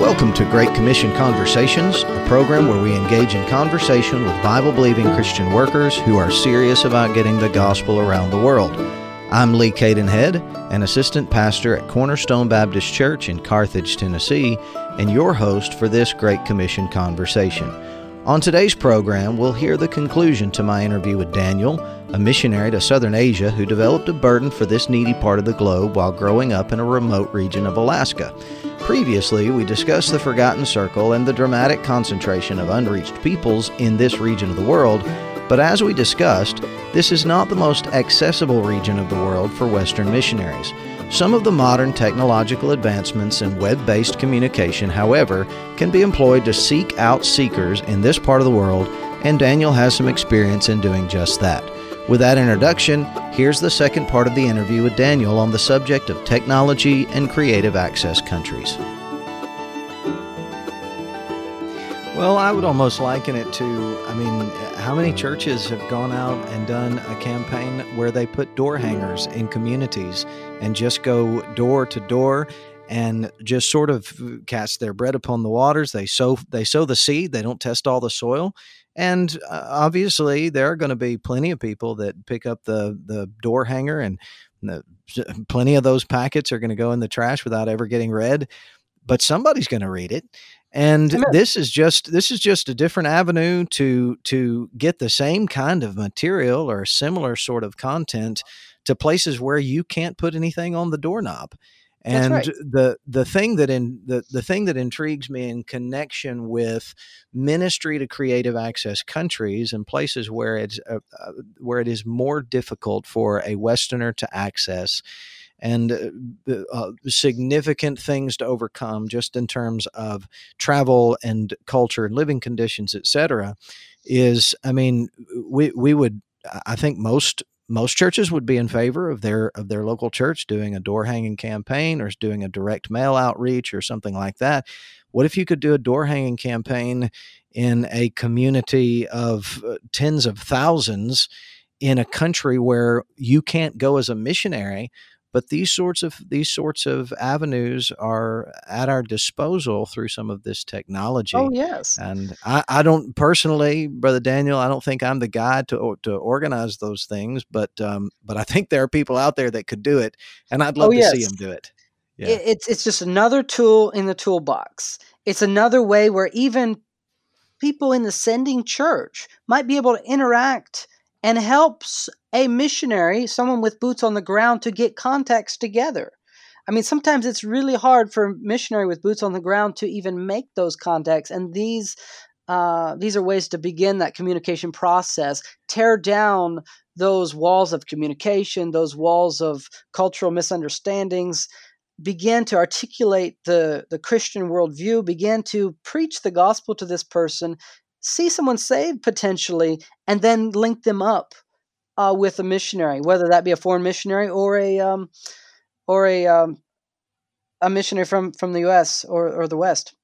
Welcome to Great Commission Conversations, a program where we engage in conversation with Bible believing Christian workers who are serious about getting the gospel around the world. I'm Lee Cadenhead, an assistant pastor at Cornerstone Baptist Church in Carthage, Tennessee, and your host for this Great Commission Conversation. On today's program, we'll hear the conclusion to my interview with Daniel, a missionary to Southern Asia who developed a burden for this needy part of the globe while growing up in a remote region of Alaska. Previously, we discussed the Forgotten Circle and the dramatic concentration of unreached peoples in this region of the world, but as we discussed, this is not the most accessible region of the world for Western missionaries. Some of the modern technological advancements in web based communication, however, can be employed to seek out seekers in this part of the world, and Daniel has some experience in doing just that. With that introduction, here's the second part of the interview with Daniel on the subject of technology and creative access countries. Well, I would almost liken it to I mean, how many churches have gone out and done a campaign where they put door hangers in communities and just go door to door and just sort of cast their bread upon the waters. They sow they sow the seed, they don't test all the soil, and uh, obviously, there are going to be plenty of people that pick up the the door hanger, and the, plenty of those packets are going to go in the trash without ever getting read. But somebody's going to read it, and Amen. this is just this is just a different avenue to to get the same kind of material or similar sort of content to places where you can't put anything on the doorknob and right. the the thing that in the, the thing that intrigues me in connection with ministry to creative access countries and places where it's uh, uh, where it is more difficult for a westerner to access and uh, uh, significant things to overcome just in terms of travel and culture and living conditions etc is i mean we we would i think most most churches would be in favor of their of their local church doing a door hanging campaign or doing a direct mail outreach or something like that. What if you could do a door hanging campaign in a community of uh, tens of thousands in a country where you can't go as a missionary, but these sorts of these sorts of avenues are at our disposal through some of this technology. Oh yes, and I, I don't personally, brother Daniel, I don't think I'm the guy to to organize those things, but um, but I think there are people out there that could do it, and I'd love oh, to yes. see them do it. Yeah. It's it's just another tool in the toolbox. It's another way where even people in the sending church might be able to interact and helps a missionary, someone with boots on the ground, to get contacts together. I mean, sometimes it's really hard for a missionary with boots on the ground to even make those contacts, and these uh, these are ways to begin that communication process. Tear down those walls of communication, those walls of cultural misunderstandings. Begin to articulate the, the Christian worldview, begin to preach the gospel to this person, see someone saved potentially, and then link them up uh, with a missionary, whether that be a foreign missionary or a um, or a um, a missionary from from the U.S. or or the West.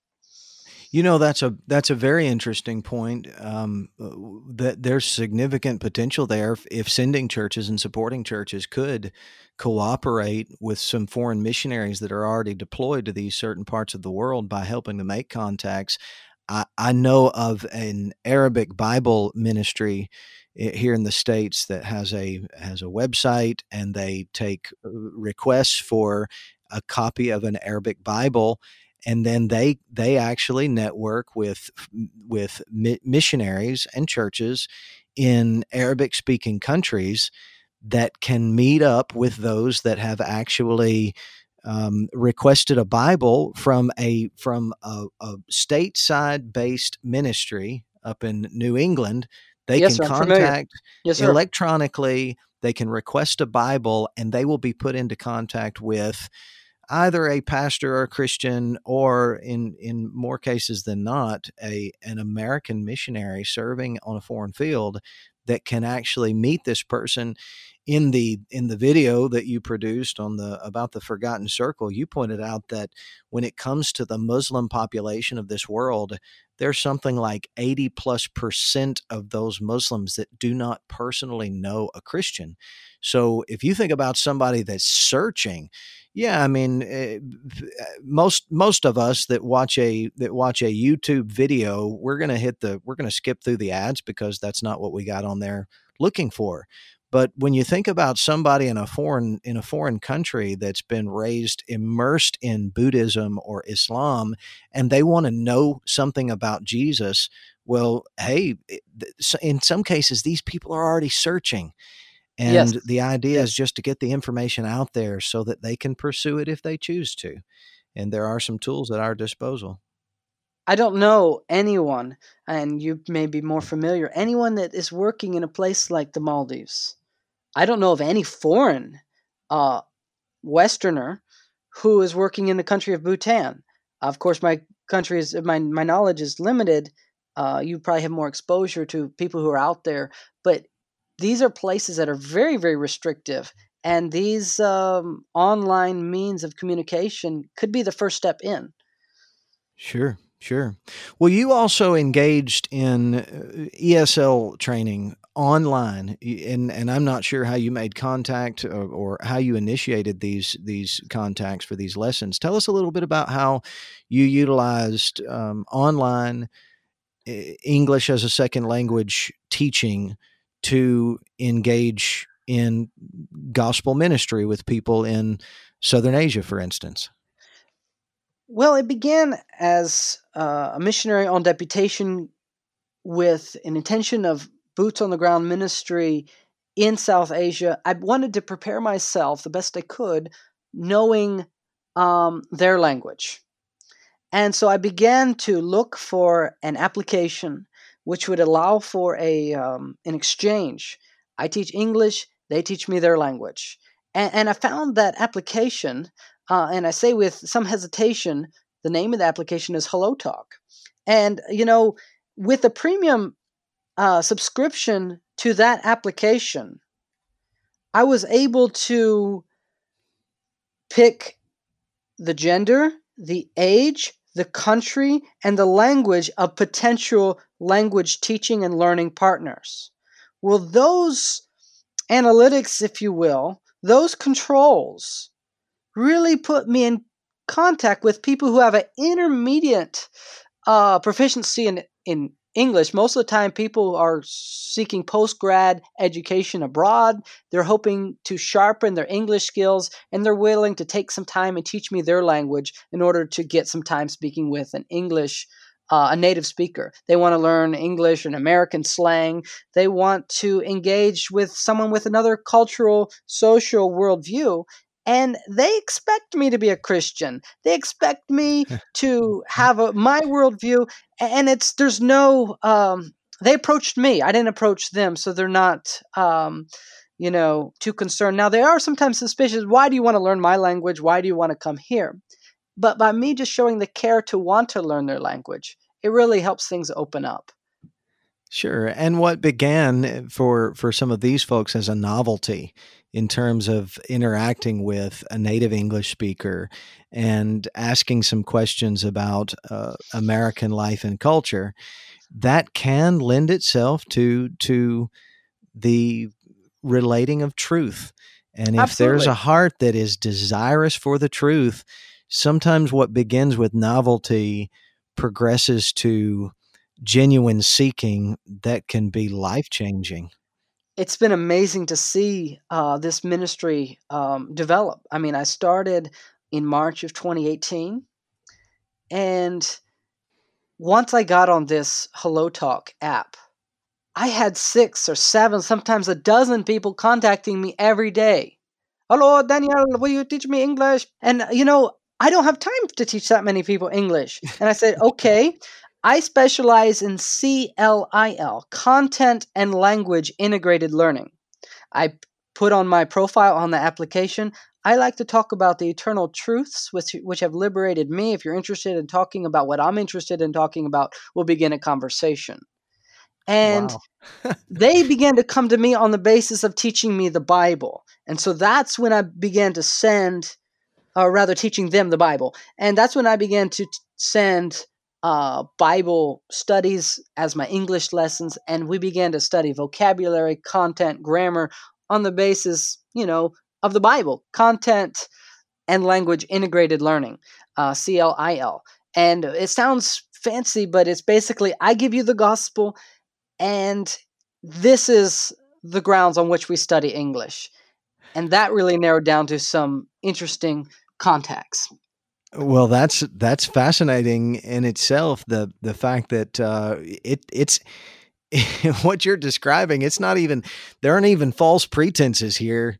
You know that's a that's a very interesting point. Um, that there's significant potential there if, if sending churches and supporting churches could cooperate with some foreign missionaries that are already deployed to these certain parts of the world by helping to make contacts. I, I know of an Arabic Bible ministry here in the states that has a has a website and they take uh, requests for a copy of an Arabic Bible and then they they actually network with with missionaries and churches in Arabic speaking countries that can meet up with those that have actually um, requested a Bible from a from a, a stateside based ministry up in New England. They yes, can sir, contact yes, electronically. They can request a Bible, and they will be put into contact with either a pastor or a Christian, or in in more cases than not, a an American missionary serving on a foreign field that can actually meet this person in the in the video that you produced on the about the forgotten circle you pointed out that when it comes to the muslim population of this world there's something like 80 plus percent of those muslims that do not personally know a christian. So if you think about somebody that's searching yeah i mean uh, most most of us that watch a that watch a youtube video we're going to hit the we're going to skip through the ads because that's not what we got on there looking for but when you think about somebody in a foreign in a foreign country that's been raised immersed in Buddhism or Islam and they want to know something about Jesus, well, hey, in some cases these people are already searching. And yes. the idea yes. is just to get the information out there so that they can pursue it if they choose to. And there are some tools at our disposal. I don't know anyone, and you may be more familiar, anyone that is working in a place like the Maldives. I don't know of any foreign uh, Westerner who is working in the country of Bhutan. Of course, my country is my my knowledge is limited. Uh, you probably have more exposure to people who are out there, but these are places that are very very restrictive, and these um, online means of communication could be the first step in. Sure. Sure. Well, you also engaged in uh, ESL training online, and and I'm not sure how you made contact or, or, how you initiated these these contacts for these lessons. Tell us a little bit about how you utilized um, online English as a second language teaching to engage in gospel ministry with people in Southern Asia, for instance. Well, it began as uh, a missionary on deputation with an intention of boots on the ground ministry in South Asia. I wanted to prepare myself the best I could, knowing um, their language. And so I began to look for an application which would allow for a um, an exchange. I teach English, they teach me their language. And, and I found that application uh, and I say with some hesitation, the name of the application is Hello Talk. And, you know, with a premium uh, subscription to that application, I was able to pick the gender, the age, the country, and the language of potential language teaching and learning partners. Well, those analytics, if you will, those controls really put me in contact with people who have an intermediate uh, proficiency in, in English. Most of the time, people are seeking post grad education abroad. They're hoping to sharpen their English skills, and they're willing to take some time and teach me their language in order to get some time speaking with an English. Uh, a native speaker. They want to learn English and American slang. They want to engage with someone with another cultural, social worldview and they expect me to be a Christian. They expect me to have a, my worldview, and it's there's no. Um, they approached me. I didn't approach them, so they're not, um, you know, too concerned. Now they are sometimes suspicious. Why do you want to learn my language? Why do you want to come here? But by me just showing the care to want to learn their language, it really helps things open up. Sure. And what began for for some of these folks as a novelty in terms of interacting with a native English speaker and asking some questions about uh, American life and culture, that can lend itself to to the relating of truth. And if Absolutely. there's a heart that is desirous for the truth, sometimes what begins with novelty progresses to genuine seeking that can be life changing. It's been amazing to see uh, this ministry um, develop. I mean, I started in March of 2018, and once I got on this Hello Talk app, I had six or seven, sometimes a dozen people contacting me every day. Hello, Daniel, will you teach me English? And, you know, I don't have time to teach that many people English. And I said, okay, I specialize in CLIL, Content and Language Integrated Learning. I put on my profile on the application. I like to talk about the eternal truths which, which have liberated me. If you're interested in talking about what I'm interested in talking about, we'll begin a conversation. And wow. they began to come to me on the basis of teaching me the Bible. And so that's when I began to send, or rather, teaching them the Bible. And that's when I began to t- send uh, Bible studies as my English lessons. And we began to study vocabulary, content, grammar on the basis, you know, of the Bible, content and language integrated learning, uh, CLIL. And it sounds fancy, but it's basically I give you the gospel, and this is the grounds on which we study English. And that really narrowed down to some interesting contacts. Well, that's that's fascinating in itself. The the fact that uh, it it's what you're describing. It's not even there aren't even false pretenses here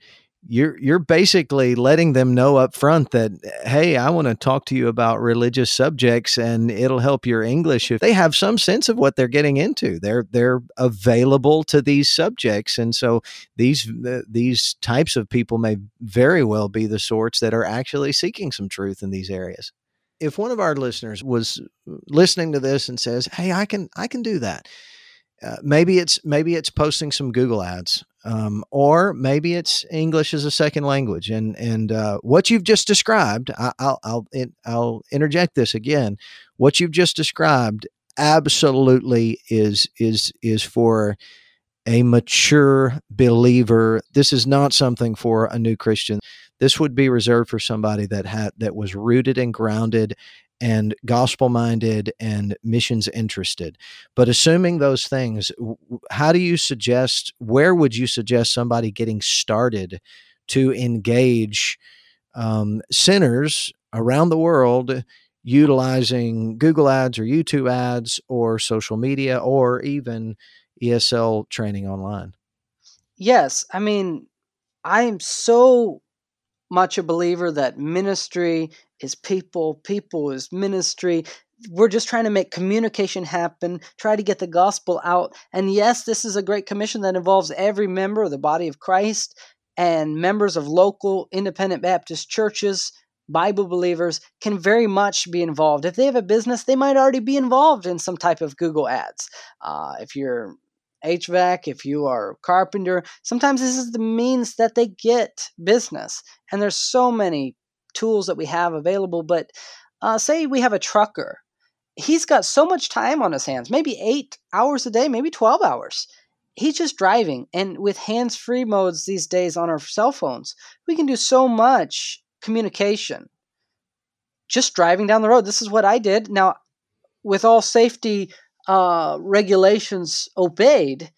you're you're basically letting them know up front that hey i want to talk to you about religious subjects and it'll help your english if they have some sense of what they're getting into. They're they're available to these subjects and so these these types of people may very well be the sorts that are actually seeking some truth in these areas. If one of our listeners was uh, listening to this and says hey i can i can do that uh, maybe it's maybe it's posting some Google ads, um, or maybe it's English as a second language. And and uh, what you've just described, I, will I'll I'll interject this again. What you've just described absolutely is is is for a mature believer. This is not something for a new Christian. This would be reserved for somebody that had that was rooted and grounded and gospel minded and missions interested. But assuming those things, how do you suggest, where would you suggest somebody getting started to engage um, sinners around the world utilizing Google ads or YouTube ads or social media or even ESL training online? Yes. I mean, I'm so much a believer that ministry is people, people is ministry. We're just trying to make communication happen, try to get the gospel out. And yes, this is a great commission that involves every member of the body of Christ and members of local independent Baptist churches. Bible believers can very much be involved. If they have a business, they might already be involved in some type of Google ads. Uh, if you're HVAC, if you are a carpenter, sometimes this is the means that they get business. And there's so many tools that we have available. But uh, say we have a trucker, he's got so much time on his hands, maybe eight hours a day, maybe 12 hours. He's just driving. And with hands free modes these days on our cell phones, we can do so much communication just driving down the road. This is what I did. Now, with all safety uh, regulations obeyed,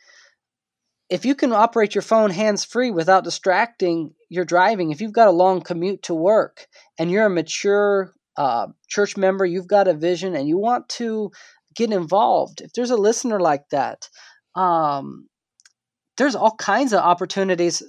if you can operate your phone hands free without distracting your driving, if you've got a long commute to work and you're a mature uh, church member, you've got a vision and you want to get involved, if there's a listener like that, um, there's all kinds of opportunities.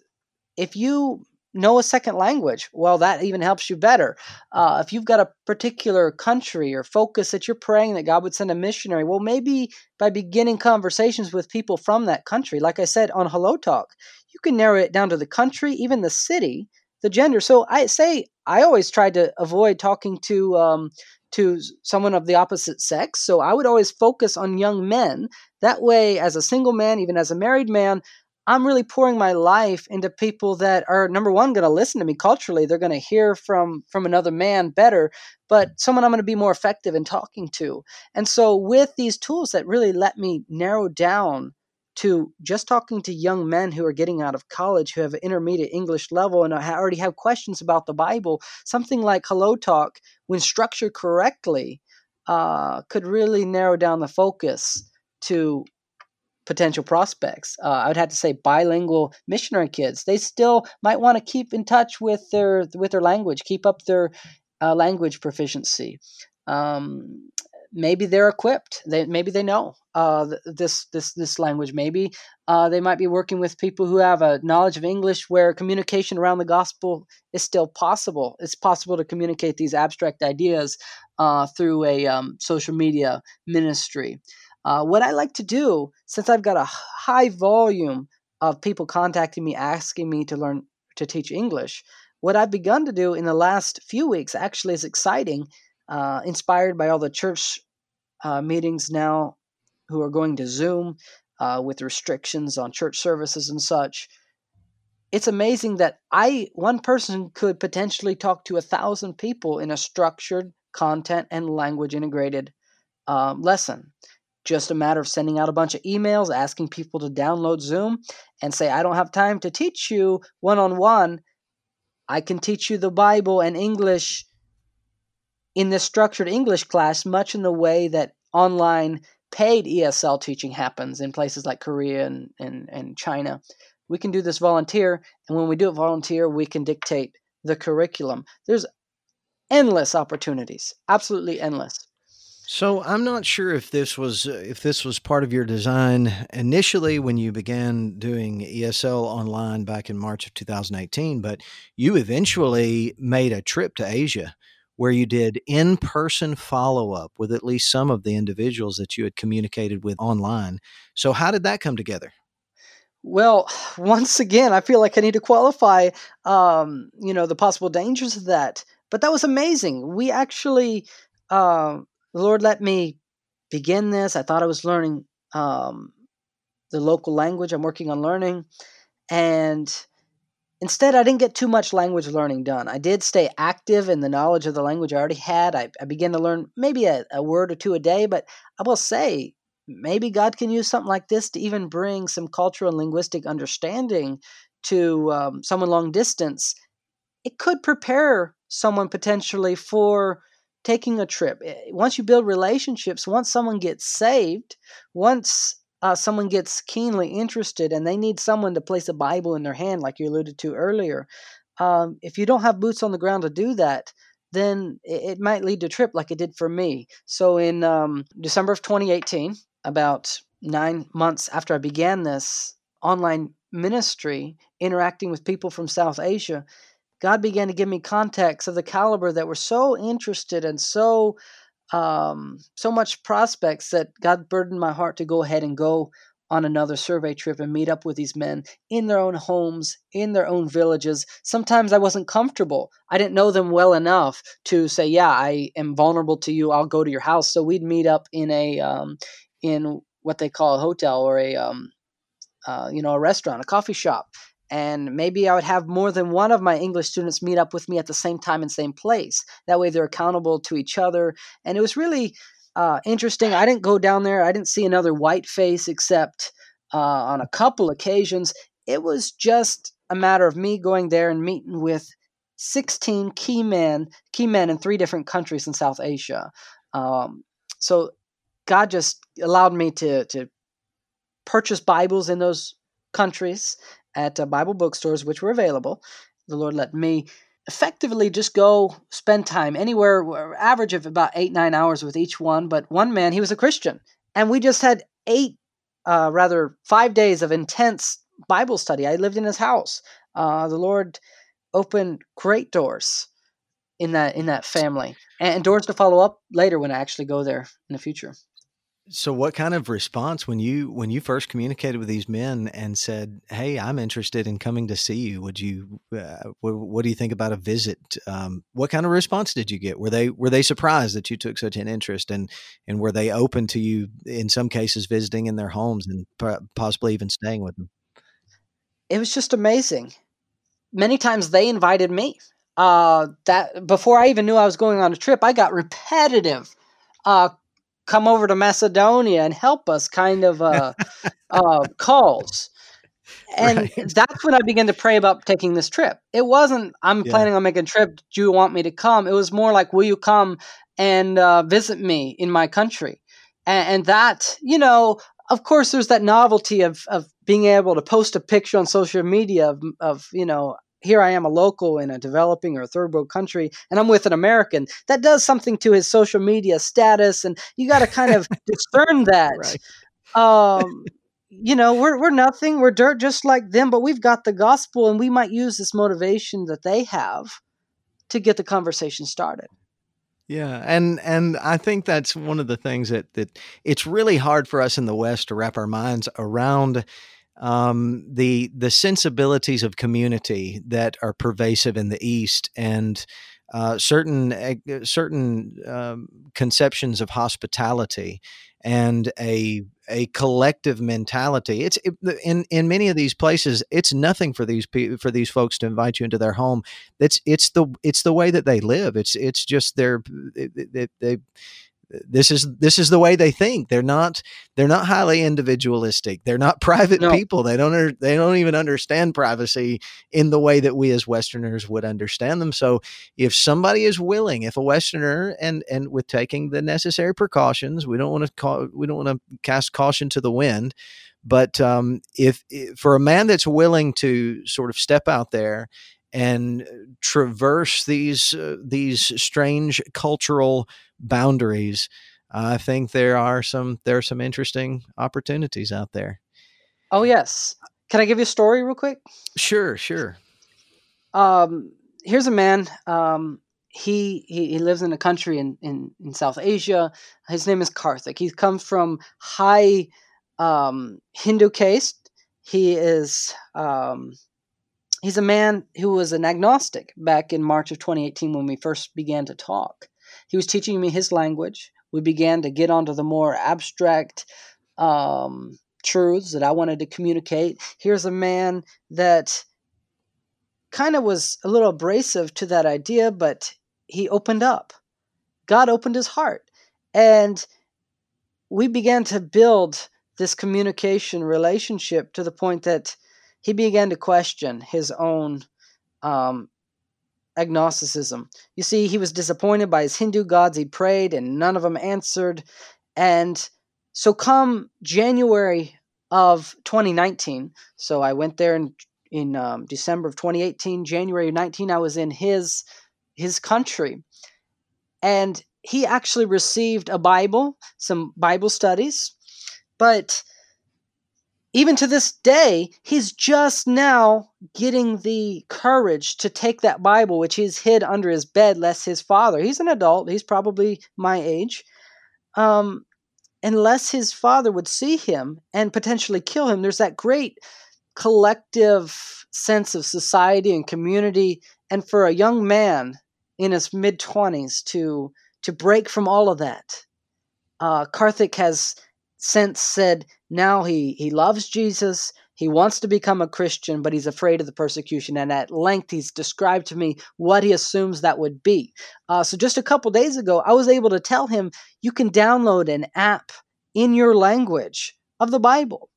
If you know a second language. Well, that even helps you better. Uh, if you've got a particular country or focus that you're praying that God would send a missionary, well, maybe by beginning conversations with people from that country, like I said on Hello Talk, you can narrow it down to the country, even the city, the gender. So I say I always try to avoid talking to um, to someone of the opposite sex. So I would always focus on young men. That way, as a single man, even as a married man, I'm really pouring my life into people that are number one going to listen to me culturally. They're going to hear from from another man better, but someone I'm going to be more effective in talking to. And so with these tools that really let me narrow down to just talking to young men who are getting out of college who have an intermediate English level and already have questions about the Bible, something like Hello Talk, when structured correctly, uh, could really narrow down the focus to potential prospects. Uh, I would have to say bilingual missionary kids. They still might want to keep in touch with their with their language, keep up their uh, language proficiency. Um, maybe they're equipped. They maybe they know uh, this this this language. Maybe uh, they might be working with people who have a knowledge of English, where communication around the gospel is still possible. It's possible to communicate these abstract ideas uh, through a um, social media ministry. Uh, what I like to do, since I've got a high volume of people contacting me asking me to learn to teach English, what I've begun to do in the last few weeks actually is exciting, uh, inspired by all the church uh, meetings now who are going to Zoom. uh, with restrictions on church services and such. It's amazing that I one person could potentially talk to a thousand people in a structured content and language integrated um, lesson. Just a matter of sending out a bunch of emails, asking people to download Zoom, and say, "I don't have time to teach you one on one. I can teach you the Bible and English." In this structured English class, much in the way that online paid ESL teaching happens in places like Korea and, and, and China. We can do this volunteer, and when we do it volunteer, we can dictate the curriculum. There's endless opportunities, absolutely endless. So I'm not sure if this was uh, if this was part of your design initially when you began doing ESL online back in March of 2018, but you eventually made a trip to Asia where you did in person follow up with at least some of the individuals that you had communicated with online. So, how did that come together? Well, once again, I feel like I need to qualify, um, you know, the possible dangers of that. But that was amazing. We actually, the Lord let me begin this. I thought I was learning um, the local language I'm working on learning, and Instead, I didn't get too much language learning done. I did stay active in the knowledge of the language I already had. I, I began to learn maybe a, a word or two a day, but I will say, maybe God can use something like this to even bring some cultural and linguistic understanding to um, someone long distance. It could prepare someone potentially for taking a trip. Eh, once you build relationships, once someone gets saved, once uh, someone gets keenly interested and they need someone to place a Bible in their hand, like you alluded to earlier, um, if you don't have boots on the ground to do that, then it, it might lead to trip like it did for me. So in um, December of 2018, about nine months after I began this online ministry, interacting with people from South Asia, God began to give me contacts of the caliber that were so interested and so um, so much prospects that God burdened my heart to go ahead and go on another survey trip and meet up with these men in their own homes, in their own villages. Sometimes I wasn't comfortable. I didn't know them well enough to say, "Yeah, I am vulnerable to you. I'll go to your house." So we'd meet up in a um, in what they call a hotel or a um, uh, you know a restaurant, a coffee shop, and maybe I would have more than one of my English students meet up with me at the same time and same place. That way, they're accountable to each other, and it was really uh, interesting. I didn't go down there; I didn't see another white face except uh, on a couple occasions. It was just a matter of me going there and meeting with 16 key men, key men in three different countries in South Asia. Um, so God just allowed me to to purchase Bibles in those countries at uh, Bible bookstores, which were available. The Lord let me effectively just go spend time anywhere, average of about eight, nine hours with each one. But one man, he was a Christian. And we just had eight, uh, rather, five days of intense Bible study. I lived in his house. Uh, the Lord opened great doors in that in that family and doors to follow up later when I actually go there in the future. So what kind of response when you when you first communicated with these men and said, "Hey, I'm interested in coming to see you. Would you uh, what, what, do you think about a visit?" Um, what kind of response did you get? Were they were they surprised that you took such an interest and and were they open to you in some cases visiting in their homes and possibly even staying with them? It was just amazing. Many times they invited me. Uh, that before I even knew I was going on a trip, I got repetitive uh, come over to Macedonia and help us kind of uh, uh, calls. And right. that's when I began to pray about taking this trip. It wasn't, I'm yeah. planning on making a trip. Do you want me to come? It was more like, will you come and uh, visit me in my country? And, and that, you know, of course, there's that novelty of, of being able to post a picture on social media of, of you know, here I am, a local in a developing or third world country, and I'm with an American. That does something to his social media status, and you got to kind of discern that. Right. Um, you know, we're we're nothing. We're dirt, just like them, but we've got the gospel, and we might use this motivation that they have to get the conversation started. Yeah, and and I think that's one of the things that that it's really hard for us in the West to wrap our minds around um, the the sensibilities of community that are pervasive in the East, and uh, certain uh, certain um, conceptions of hospitality and a a collective mentality. It's it, in in many of these places. It's nothing for these for these folks to invite you into their home. It's it's the it's the way that they live. It's it's just their they, they this is this is the way they think. They're not they're not highly individualistic. They're not private no. people. They don't they don't even understand privacy in the way that we as westerners would understand them. So if somebody is willing if a westerner and and with taking the necessary precautions we don't want to call we don't want to cast caution to the wind but um, if, if for a man that's willing to sort of step out there and traverse these uh, these strange cultural boundaries, I think there are some there are some interesting opportunities out there. Oh yes. Can I give you a story real quick? Sure, sure. Um, here's a man. Um, he, he, he lives in a country in, in, in South Asia. His name is Karthik. He comes from high um, Hindu caste. He is um, he's a man who was an agnostic back in March of 2018 when we first began to talk. He was teaching me his language. We began to get onto the more abstract um, truths that I wanted to communicate. Here's a man that kind of was a little abrasive to that idea, but he opened up. God opened his heart. And we began to build this communication relationship to the point that he began to question his own um, agnosticism. You see, he was disappointed by his Hindu gods. He prayed, and none of them answered. And so, come January of 2019, so I went there in in um, December of 2018, January 19, I was in his his country, and he actually received a Bible, some Bible studies, but even to this day, he's just now getting the courage to take that Bible, which he's hid under his bed, lest his father, he's an adult, he's probably my age, um, unless his father would see him and potentially kill him. There's that great collective sense of society and community. And for a young man in his mid 20s to, to break from all of that, uh, Karthik has since said now he, he loves Jesus. He wants to become a Christian, but he's afraid of the persecution. And at length, he's described to me what he assumes that would be. Uh, so, just a couple days ago, I was able to tell him you can download an app in your language of the Bible.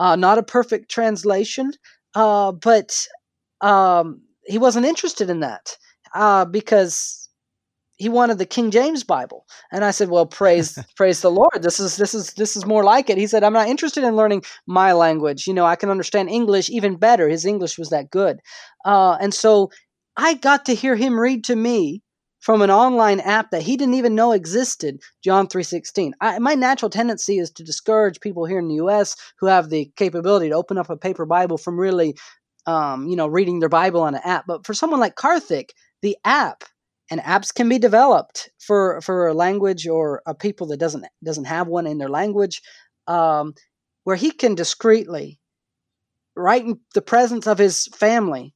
Uh, not a perfect translation, uh, but um, he wasn't interested in that uh, because he wanted the King James Bible. And I said, "Well, praise praise the Lord. This is this is this is more like it." He said, "I'm not interested in learning my language. You know, I can understand English even better. His English was that good." Uh, and so I got to hear him read to me from an online app that he didn't even know existed, John 3:16. my natural tendency is to discourage people here in the US who have the capability to open up a paper Bible from really um, you know, reading their Bible on an app. But for someone like Karthik, the app and apps can be developed for for a language or a people that doesn't doesn't have one in their language um, where he can discreetly right in the presence of his family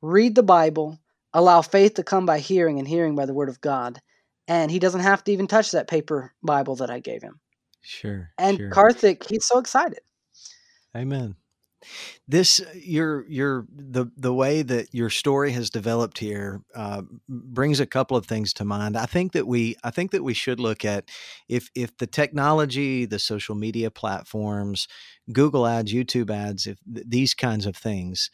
read the bible allow faith to come by hearing and hearing by the word of god and he doesn't have to even touch that paper bible that i gave him. Sure and sure. karthik he's so excited. Amen this your your the the way that your story has developed here uh, brings a couple of things to mind. I think that we I think that we should look at if if the technology, the social media platforms, Google ads, YouTube ads, if th- these kinds of things.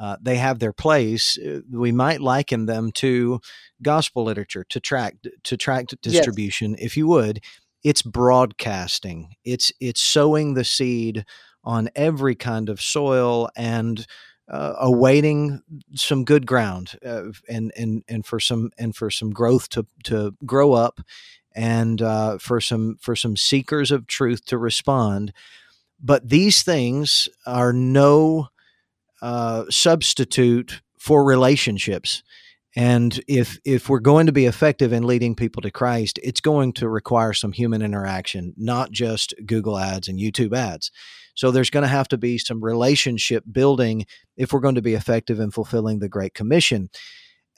Uh, they have their place. Uh, we might liken them to gospel literature, to tract to tract distribution, yes. if you would. It's broadcasting. It's it's sowing the seed on every kind of soil and uh, awaiting some good ground uh, and and and for some and for some growth to to grow up and uh, for some for some seekers of truth to respond. But these things are no uh, substitute for relationships and if if we're going to be effective in leading people to Christ, it's going to require some human interaction, not just Google ads and YouTube ads. So there's going to have to be some relationship building if we're going to be effective in fulfilling the Great Commission.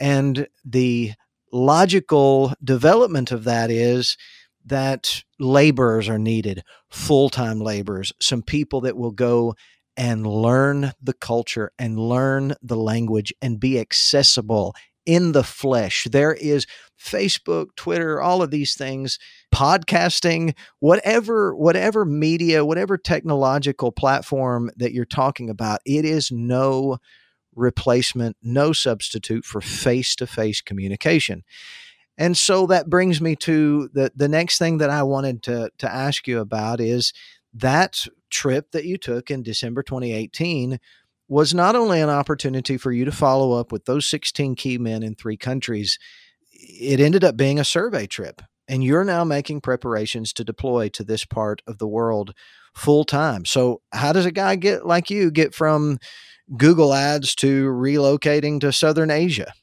And the logical development of that is that laborers are needed, full time laborers, some people that will go and learn the culture and learn the language and be accessible in the flesh. There is Facebook, Twitter, all of these things, podcasting, whatever whatever media, whatever technological platform that you're talking about, it is no replacement, no substitute for face-to-face communication. And so that brings me to the the next thing that I wanted to to ask you about is that trip that you took in December 2018 was not only an opportunity for you to follow up with those 16 key men in three countries, it ended up being a survey trip. And you're now making preparations to deploy to this part of the world full time. So, how does a guy get like you get from Google ads to relocating to Southern Asia?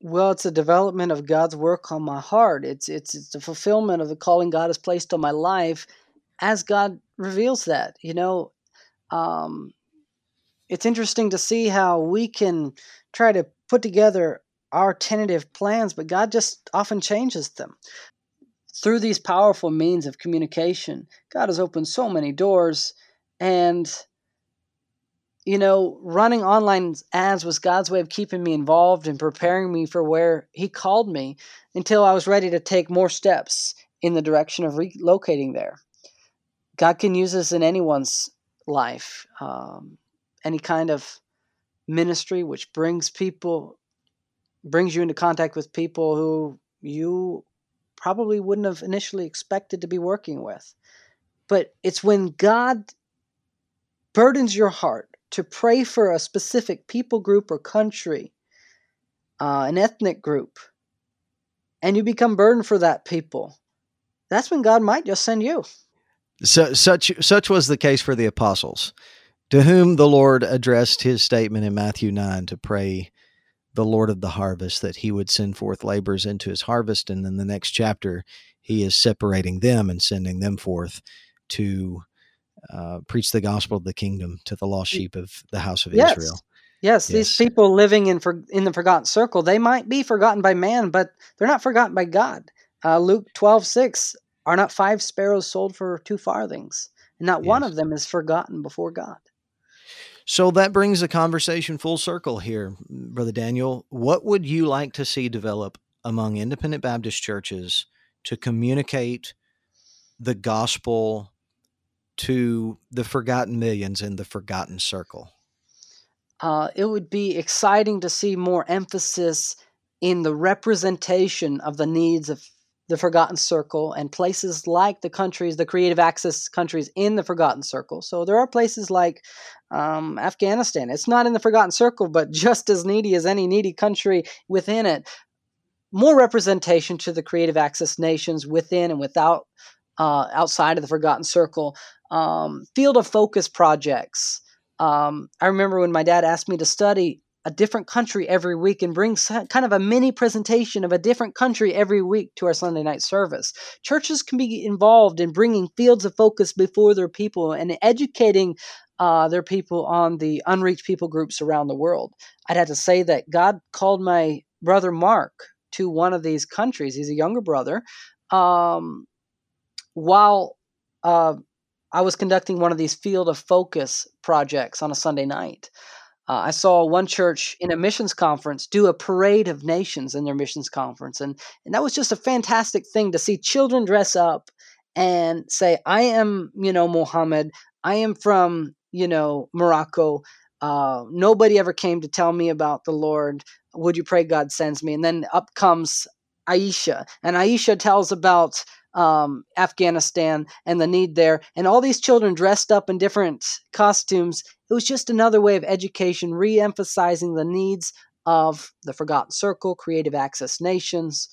Well, it's a development of God's work on my heart. It's it's it's the fulfillment of the calling God has placed on my life as God reveals that. You know, um, it's interesting to see how we can try to put together our tentative plans, but God just often changes them. Through these powerful means of communication, God has opened so many doors. And, you know, running online ads was God's way of keeping me involved and preparing me for where He called me until I was ready to take more steps in the direction of relocating there. God can use this in anyone's life. Um, any kind of ministry which brings people brings you into contact with people who you probably wouldn't have initially expected to be working with. But it's when God burdens your heart to pray for a specific people group or country, uh, an ethnic group, and you become burdened for that people. That's when God might just send you. So, such such was the case for the apostles to whom the Lord addressed his statement in Matthew 9 to pray the Lord of the harvest that he would send forth laborers into his harvest. And then the next chapter, he is separating them and sending them forth to uh, preach the gospel of the kingdom to the lost sheep of the house of yes. Israel. Yes, yes, these people living in for, in the forgotten circle, they might be forgotten by man, but they're not forgotten by God. Uh, Luke twelve six are not five sparrows sold for two farthings, and not yes. one of them is forgotten before God. So that brings the conversation full circle here, Brother Daniel. What would you like to see develop among independent Baptist churches to communicate the gospel to the forgotten millions in the forgotten circle? Uh, it would be exciting to see more emphasis in the representation of the needs of the Forgotten Circle and places like the countries, the creative access countries in the Forgotten Circle. So there are places like um, Afghanistan. It's not in the Forgotten Circle, but just as needy as any needy country within it. More representation to the creative access nations within and without, uh, outside of the Forgotten Circle. Um, field of focus projects. Um, I remember when my dad asked me to study a different country every week and bring kind of a mini presentation of a different country every week to our Sunday night service. Churches can be involved in bringing fields of focus before their people and educating uh, their people on the unreached people groups around the world. I'd have to say that God called my brother Mark to one of these countries. He's a younger brother. Um, while uh, I was conducting one of these field of focus projects on a Sunday night. Uh, I saw one church in a missions conference do a parade of nations in their missions conference, and and that was just a fantastic thing to see children dress up and say, "I am, you know, Mohammed. I am from, you know, Morocco. Uh, nobody ever came to tell me about the Lord. Would you pray God sends me?" And then up comes Aisha, and Aisha tells about um, Afghanistan and the need there, and all these children dressed up in different costumes. It was just another way of education, re emphasizing the needs of the Forgotten Circle, Creative Access Nations,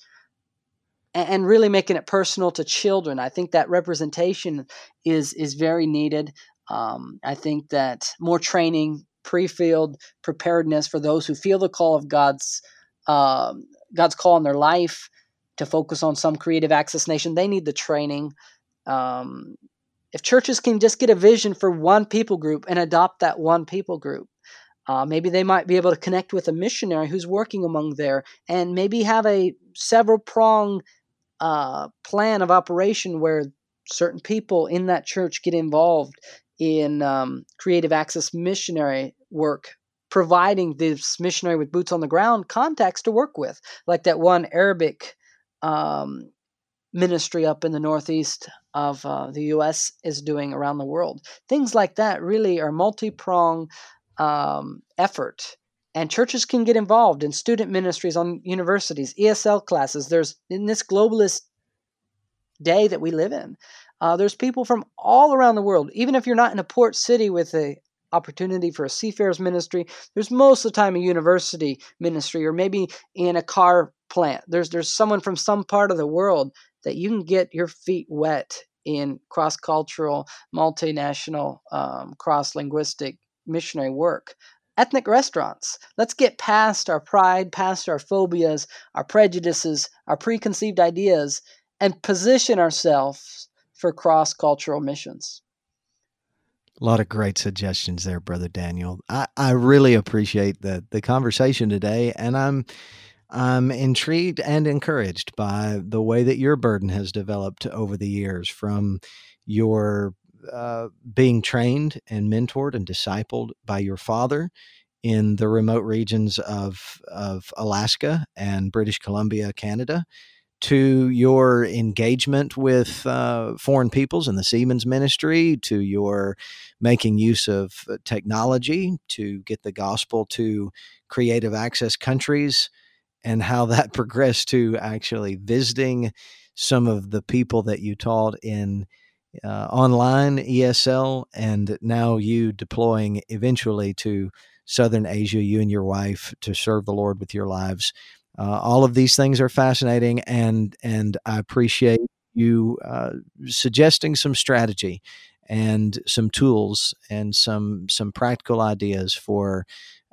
and, and really making it personal to children. I think that representation is is very needed. Um, I think that more training, pre-field preparedness for those who feel the call of God's um, God's call in their life to focus on some creative access nation. They need the training. Um, if churches can just get a vision for one people group and adopt that one people group, Uh, maybe they might be able to connect with a missionary who's working among there and maybe have a several prong uh, plan of operation where certain people in that church get involved in um, creative access missionary work providing this missionary with boots on the ground contacts to work with like that one arabic um, ministry up in the northeast of uh, the us is doing around the world. Things like that really are multi-prong um, effort and churches can get involved in student ministries on universities esl classes. There's in this globalist day that we live in uh, there's people from all around the world. Even if you're not in a port city with a opportunity for a seafarers ministry there's most of the time a university ministry or maybe in a car plant there's there's someone from some part of the world that you can get your feet wet in cross-cultural multinational um, cross-linguistic missionary work ethnic restaurants. Let's get past our pride, past our phobias, our prejudices, our preconceived ideas, and position ourselves for cross cultural missions. A lot of great suggestions there, Brother Daniel. I, I really appreciate the the conversation today, and I'm I'm intrigued and encouraged by the way that your burden has developed over the years from your uh, being trained and mentored and discipled by your father in the remote regions of, of Alaska and British Columbia, Canada, to your engagement with uh, foreign peoples in the Seamen's Ministry, to your making use of uh, technology to get the gospel to creative access countries, and how that progressed to actually visiting some of the people that you taught in uh, online ESL, and now you deploying eventually to Southern Asia, you and your wife, to serve the Lord with your lives. Uh, all of these things are fascinating, and and I appreciate you uh, suggesting some strategy and some tools and some some practical ideas for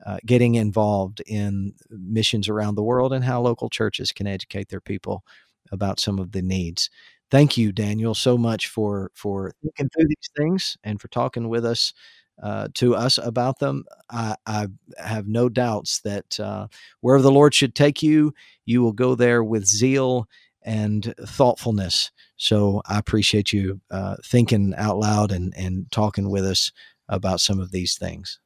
uh, getting involved in missions around the world and how local churches can educate their people about some of the needs. Thank you, Daniel, so much for for thinking through these things and for talking with us uh, to us about them. I, I, have no doubts that uh, wherever the Lord should take you, you will go there with zeal and thoughtfulness. So I appreciate you uh, thinking out loud and, and talking with us about some of these things.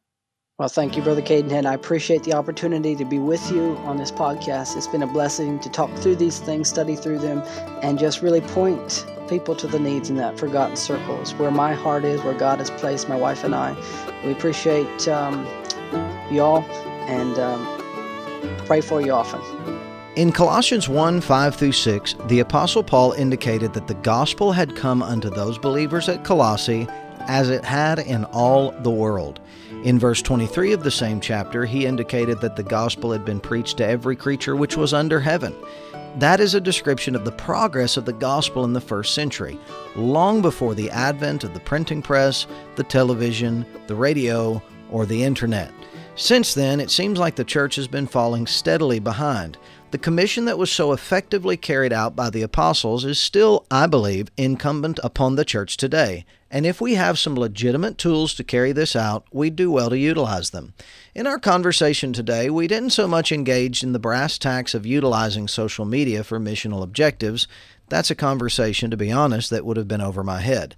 Well, thank you, Brother Cadenhead. I appreciate the opportunity to be with you on this podcast. It's been a blessing to talk through these things, study through them, and just really point people to the needs in that forgotten circles where my heart is, where God has placed my wife and I. We appreciate um, you all and um, pray for you often. In Colossians 1 5 through 6, the Apostle Paul indicated that the gospel had come unto those believers at Colossae as it had in all the world. In verse 23 of the same chapter, he indicated that the gospel had been preached to every creature which was under heaven. That is a description of the progress of the gospel in the first century, long before the advent of the printing press, the television, the radio, or the internet. Since then, it seems like the church has been falling steadily behind. The commission that was so effectively carried out by the apostles is still, I believe, incumbent upon the church today. And if we have some legitimate tools to carry this out, we'd do well to utilize them. In our conversation today, we didn't so much engage in the brass tacks of utilizing social media for missional objectives. That's a conversation, to be honest, that would have been over my head.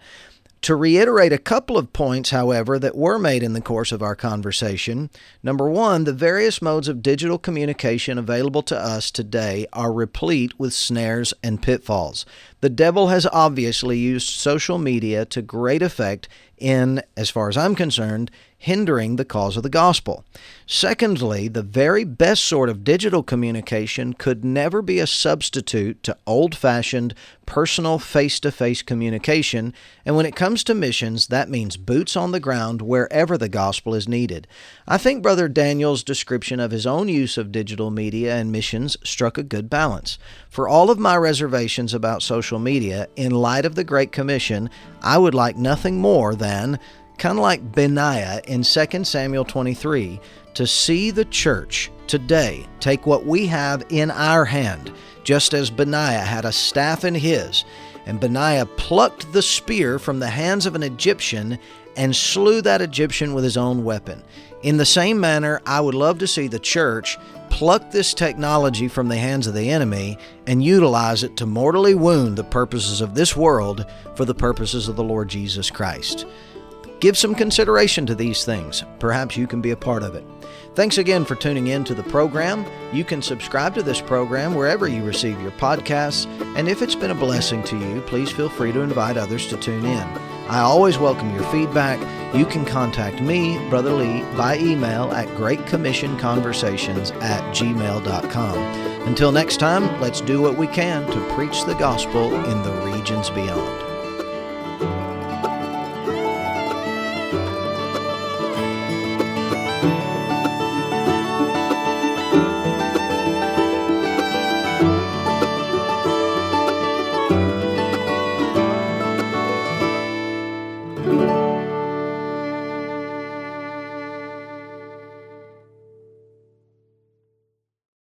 To reiterate a couple of points, however, that were made in the course of our conversation. Number one, the various modes of digital communication available to us today are replete with snares and pitfalls. The devil has obviously used social media to great effect in, as far as I'm concerned, hindering the cause of the gospel. Secondly, the very best sort of digital communication could never be a substitute to old fashioned, personal, face to face communication. And when it comes to missions, that means boots on the ground wherever the gospel is needed. I think Brother Daniel's description of his own use of digital media and missions struck a good balance. For all of my reservations about social media, in light of the Great Commission, I would like nothing more than kind of like Benaiah in 2 Samuel 23, to see the church today take what we have in our hand, just as Benaiah had a staff in his, and Benaiah plucked the spear from the hands of an Egyptian and slew that Egyptian with his own weapon. In the same manner, I would love to see the church pluck this technology from the hands of the enemy and utilize it to mortally wound the purposes of this world for the purposes of the Lord Jesus Christ. Give some consideration to these things. Perhaps you can be a part of it. Thanks again for tuning in to the program. You can subscribe to this program wherever you receive your podcasts, and if it's been a blessing to you, please feel free to invite others to tune in. I always welcome your feedback. You can contact me, Brother Lee, by email at greatcommissionconversations at gmail.com. Until next time, let's do what we can to preach the gospel in the regions beyond.